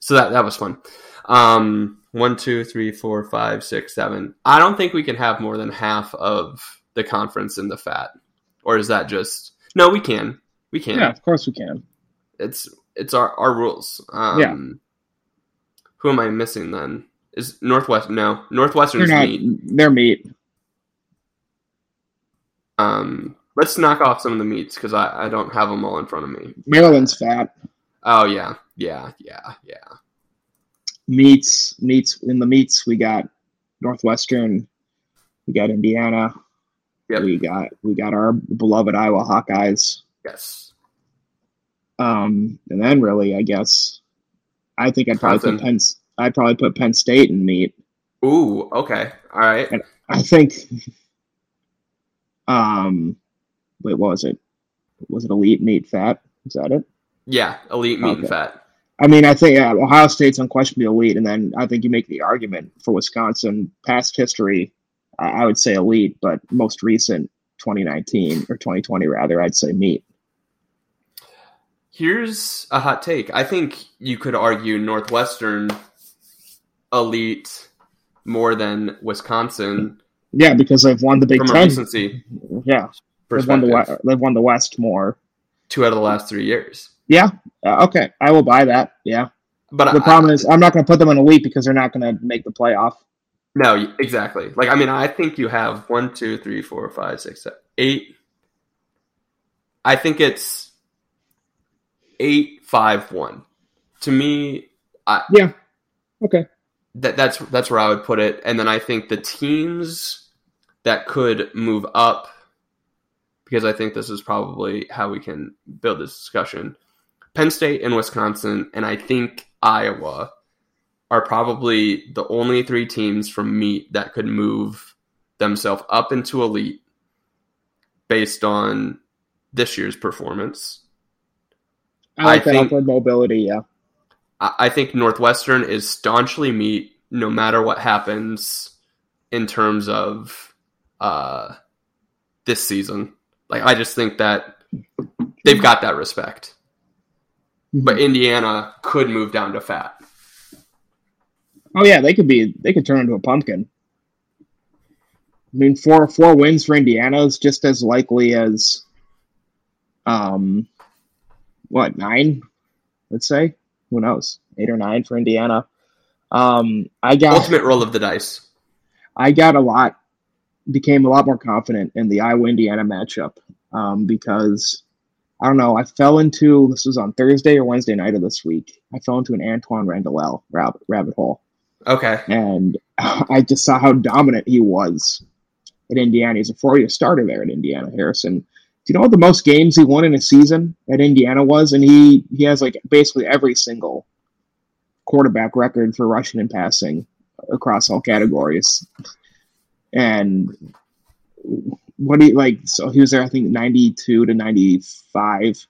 So that that was fun. Um, one, two, three, four, five, six, seven. I don't think we can have more than half of the conference in the fat, or is that just no? We can, we can. yeah, of course we can. It's it's our our rules. Um, Yeah. Who am I missing then? Is Northwest? No, Northwestern's They're not. They're meat. Um, let's knock off some of the meats because I, I don't have them all in front of me. Maryland's fat. Oh yeah, yeah, yeah, yeah. Meats. Meats. In the meats, we got Northwestern. We got Indiana. Yep. We got we got our beloved Iowa Hawkeyes. Yes. Um, and then really, I guess, I think I'd probably put Penn. I'd probably put Penn State in meat. Ooh. Okay. All right. And I think. Um, wait, what was it? Was it elite meat fat? Is that it? Yeah. Elite meat and fat. I mean, I think yeah, Ohio State's unquestionably elite, and then I think you make the argument for Wisconsin past history. I I would say elite, but most recent 2019 or 2020 rather, I'd say meat. Here's a hot take. I think you could argue Northwestern elite more than Wisconsin Yeah, because they've won the Big from Ten. recency Yeah, they've won the. West, they've won the West more. Two out of the last three years. Yeah, uh, okay, I will buy that. Yeah, But the I- problem is I'm not going to put them in elite because they're not going to make the playoff. No, exactly. Like I mean, I think you have one, two, three, four, five, six, seven, eight. I think it's eight, five, one. To me, I yeah. Okay, that that's that's where I would put it. And then I think the teams that could move up, because I think this is probably how we can build this discussion. Penn State and Wisconsin, and I think Iowa are probably the only three teams from meat that could move themselves up into elite based on this year's performance. I like I think- upward mobility. Yeah, I I think Northwestern is staunchly meat no matter what happens in terms of uh, this season. Like I just think that they've got that respect. But Indiana could move down to fat. Oh yeah, they could be. They could turn into a pumpkin. I mean, four four wins for Indiana is just as likely as, um, what nine? Let's say who knows, eight or nine for Indiana. Um, I got Ultimate roll of the dice. I got a lot, became a lot more confident in the Iowa Indiana matchup um, because I don't know. I fell into this was on Thursday or Wednesday night of this week. I fell into an Antwaan Randle El rabbit, rabbit hole Okay. and I just saw how dominant he was at Indiana. He's a four-year starter there at Indiana. Harrison, do you know what the most games he won in a season at Indiana was? And he he has like basically every single quarterback record for rushing and passing across all categories. And what do you like? So he was there, I think, ninety-two to ninety-five,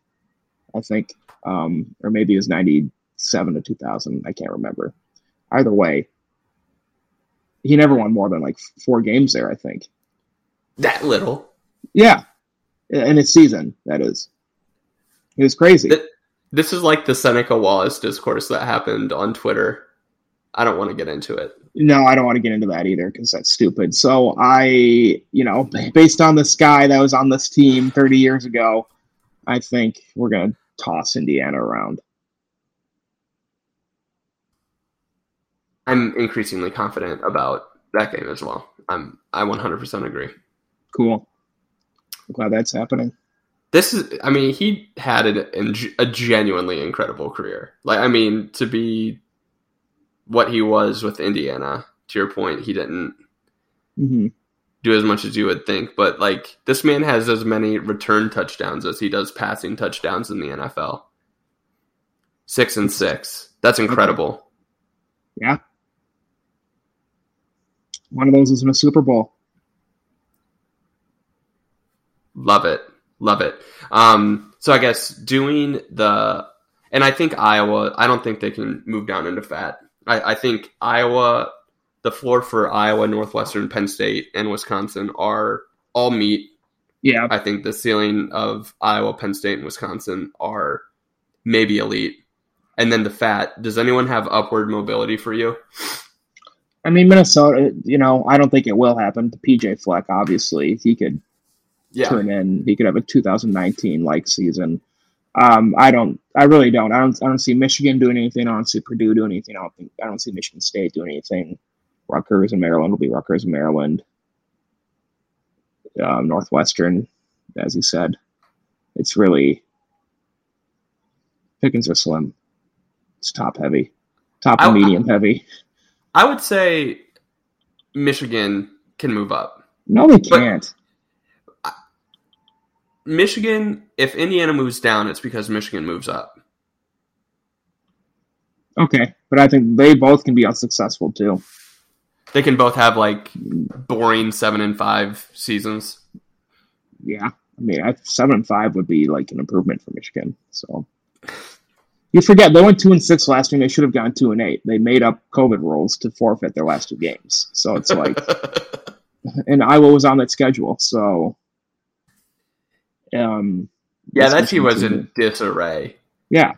I think, um, or maybe it was ninety-seven to two thousand. I can't remember either way, he never won more than like four games there. I think. That little. Yeah, in his season, that is. It was crazy. Th- This is like the Seneca Wallace discourse that happened on Twitter. I don't want to get into it. No, I don't want to get into that either because that's stupid. So I, you know, based on this guy that was on this team 30 years ago, I think we're gonna toss Indiana around. I'm increasingly confident about that game as well. I'm I 100% agree. Cool. I'm glad that's happening. This is I mean he had an, a genuinely incredible career. Like I mean to be what he was with Indiana. To your point, he didn't hmm do as much as you would think, but like this man has as many return touchdowns as he does passing touchdowns in the NFL. Six and six. That's incredible. Yeah. One of those is in a Super Bowl. Love it. Love it. Um, so I guess doing the, and I think Iowa, I don't think they can move down into fat. I, I think Iowa, the floor for Iowa, Northwestern, Penn State, and Wisconsin are all meat. Yeah. I think the ceiling of Iowa, Penn State, and Wisconsin are maybe elite. And then the fat, does anyone have upward mobility for you? I mean, Minnesota, you know, I don't think it will happen. PJ Fleck, obviously, he could Yeah. turn in. He could have a 2019 like season. Um, I don't. I really don't. I don't. I don't see Michigan doing anything. I don't see Purdue doing anything. I don't think. I don't see Michigan State doing anything. Rutgers and Maryland will be Rutgers and Maryland. Um, Northwestern, as you said, it's really pickings are slim. It's top heavy, top I- and medium heavy. I would say Michigan can move up. No, they can't. Michigan, if Indiana moves down, it's because Michigan moves up. Okay, but I think they both can be unsuccessful too. They can both have like boring seven and five seasons. Yeah, I mean, I, seven and five would be like an improvement for Michigan. So you forget they went two and six last year. They should have gone two and eight. They made up COVID rules to forfeit their last two games. So it's like, and Iowa was on that schedule. So, um, yeah, that team was in disarray. Yeah,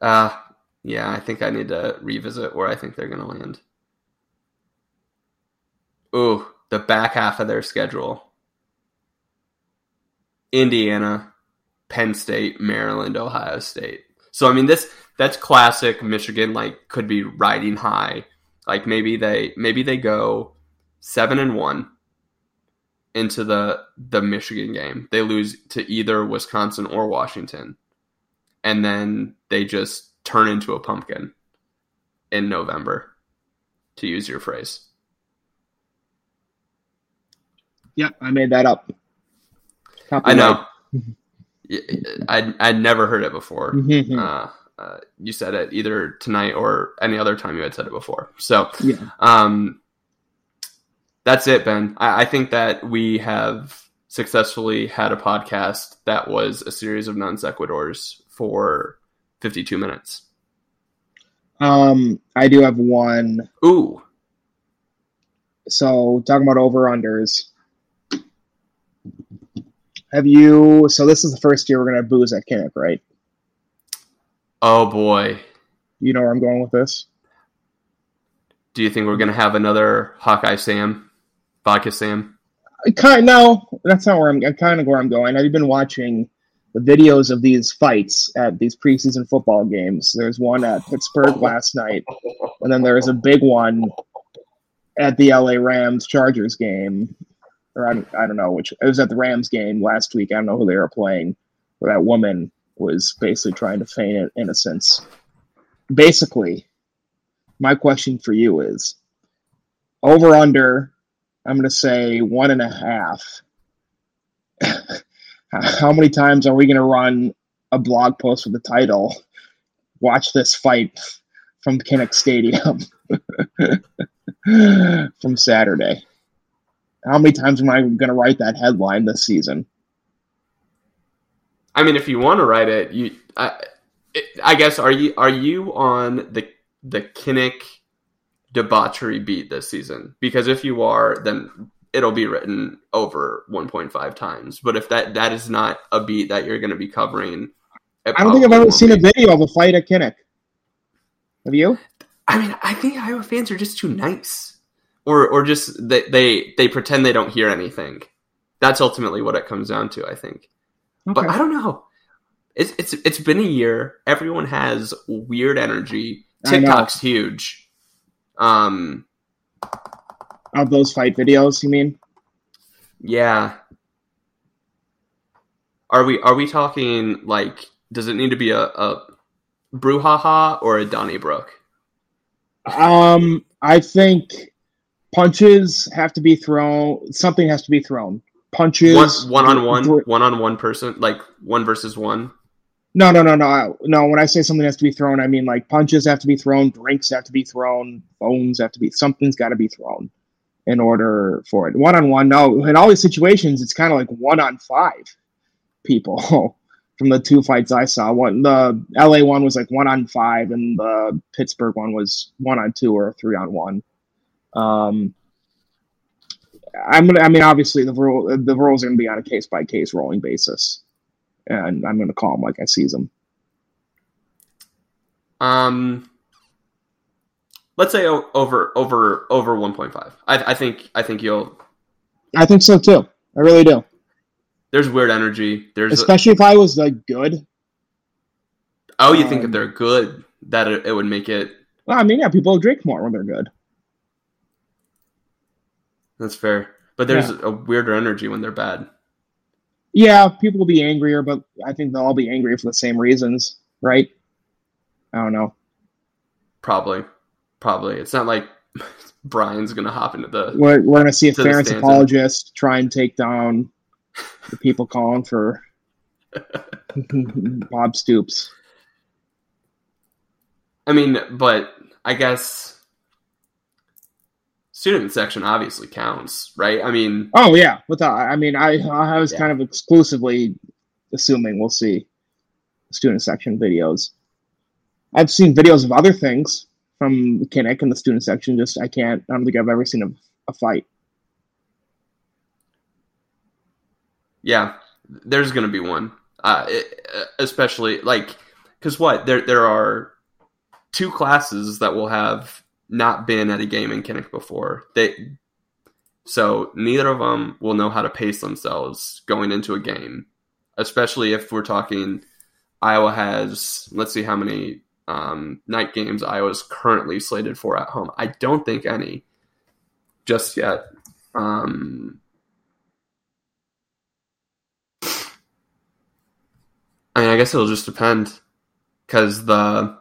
Uh, yeah, I think I need to revisit where I think they're going to land. Ooh, the back half of their schedule Indiana, Penn State, Maryland, Ohio State. So, I mean, this that's classic Michigan, like, could be riding high. Like, maybe they maybe they go seven and one into the the Michigan game. They lose to either Wisconsin or Washington and then they just turn into a pumpkin in November, to use your phrase. yeah, I made that up. I know. I'd, I'd never heard it before. Mhm. Uh, uh, you said it either tonight or any other time you had said it before. So, Yeah. um, that's it, Ben. I, I think that we have successfully had a podcast that was a series of non sequiturs for 52 minutes. Um, I do have one. Ooh, So talking about over unders. Have you? So this is the first year we're gonna booze at camp, right? oh boy. You know where I'm going with this. Do you think we're gonna have another Hawkeye Sam, Sam? I kind no, that's not where I'm. Kind of where I'm going. I've been watching the videos of these fights at these preseason football games. There's one at Pittsburgh last night, and then there's a big one at the LA Rams Chargers game, or I don't, I don't know which. It was at the Rams game last week. I don't know who they were playing, where that woman was basically trying to feign innocence. Basically, my question for you is over under. I'm going to say one and a half. How many times are we going to run a blog post with the title? Watch this fight from Kinnick Stadium from Saturday. How many times am I going to write that headline this season? I mean, if you want to write it, you, I, I guess are you are you on the the Kinnick debauchery beat this season? Because if you are, then it'll be written over 1.5 times. But if that that is not a beat that you're going to be covering, I don't think I've ever seen a video of a fight at Kinnick. Have you? I mean, I think Iowa fans are just too nice, or or just they they they pretend they don't hear anything. That's ultimately what it comes down to. I think. But I don't know. It's it's it's been a year. Everyone has weird energy. TikTok's huge. Um, Of those fight videos, you mean? yeah. Are we are we talking like? Does it need to be a a brouhaha or a Donnybrook? Um, I think punches have to be thrown. Something has to be thrown. Punches. One one on one, one on one person, like one versus one. No, no, no, no, no. When I say something has to be thrown, I mean like punches have to be thrown, drinks have to be thrown, phones have to be. Something's got to be thrown in order for it. One on one, no. In all these situations, it's kind of like one on five people. From the two fights I saw, one the LA one was like one on five, and the Pittsburgh one was one on two or three on one. Um, I'm gonna. I mean, obviously the rule the rules are gonna be on a case by case rolling basis, and I'm gonna call them like I sees them. Um, let's say o- over over over one point five. I, I think I think you'll. I think so too. I really do. There's weird energy. There's Especially if I was like good. oh, you think if um, they're good that it, it would make it. Well, I mean, yeah, people drink more when they're good. That's fair, but there's a weirder energy when they're bad. Yeah, people will be angrier, but I think they'll all be angry for the same reasons, right? I don't know. Probably, probably. It's not like Brian's gonna hop into the. We're, we're gonna see a Ferentz apologist try and take down the people calling for Bob Stoops. I mean, but I guess student section obviously counts, right? I mean, Oh yeah, without I mean I I was Yeah. kind of exclusively assuming we'll see student section videos. I've seen videos of other things from Kinnick in the student section. Just I can't. I don't think I've ever seen a, a fight. yeah, there's gonna be one, uh, it, especially like because what there there are two classes that will have not been at a game in Kinnick before. They so neither of them will know how to pace themselves going into a game, especially if we're talking. Iowa has let's see how many um, night games Iowa's currently slated for at home. I don't think any just yet. Um, I mean, I guess it'll just depend because the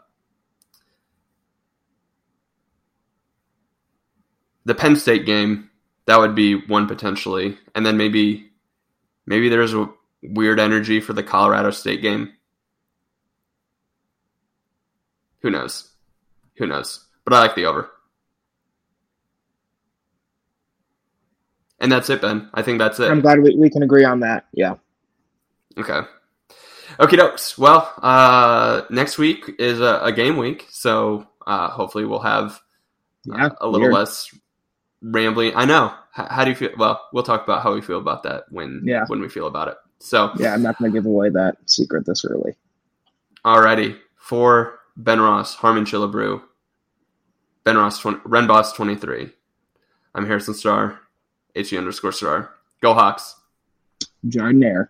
the Penn State game that would be one potentially, and then maybe maybe there's a weird energy for the Colorado State game. Who knows? Who knows? But I like the over. And that's it, Ben. I think that's it. I'm glad we, we can agree on that. Yeah. Okay. Okay, dokes. Well, uh, next week is a, a game week, so uh, hopefully we'll have uh, a little weird. less rambling. I know. H- how do you feel? Well, we'll talk about how we feel about that when Yeah. when we feel about it. So, Yeah, I'm not going to give away that secret this early. alrighty for Ben Ross, Harmon Chillabrew, Ben Ross, 20, Ren Boss twenty three. I'm Harrison Star, H E underscore Star. Go Hawks. Jardinaire.